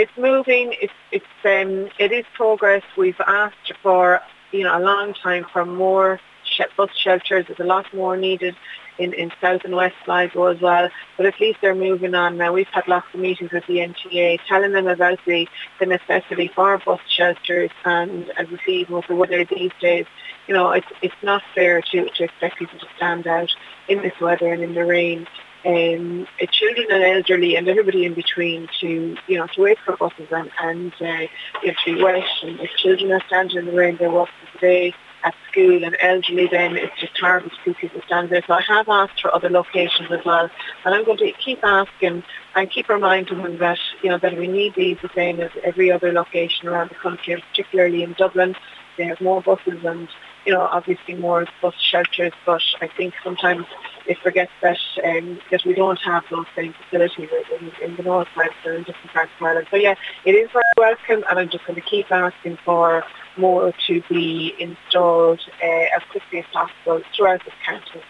It's moving. It's it's um, it is progress. We've asked for you know a long time for more bus shelters. There's a lot more needed in, in South and West Sligo as well. But at least they're moving on now. We've had lots of meetings with the NTA telling them about the, the necessity for bus shelters and as we see with the weather these days, you know, it's, it's not fair to, to expect people to stand out in this weather and in the rain. Um, children and elderly and everybody in between to you know to wait for buses and and uh, you know, to be wet and if children are standing in the rain they're walking today at school and elderly then it's just horrible to see people stand there. So I have asked for other locations as well. And I'm going to keep asking and keep reminding them that, you know, that we need these the same as every other location around the country, and particularly in Dublin. They have more buses and, you know, obviously more bus shelters, but I think sometimes they forget that um, that we don't have those same facilities in, in the north side or in different parts of Ireland. So yeah, it is very welcome and I'm just going to keep asking for more to be installed uh, as quickly as possible throughout the county.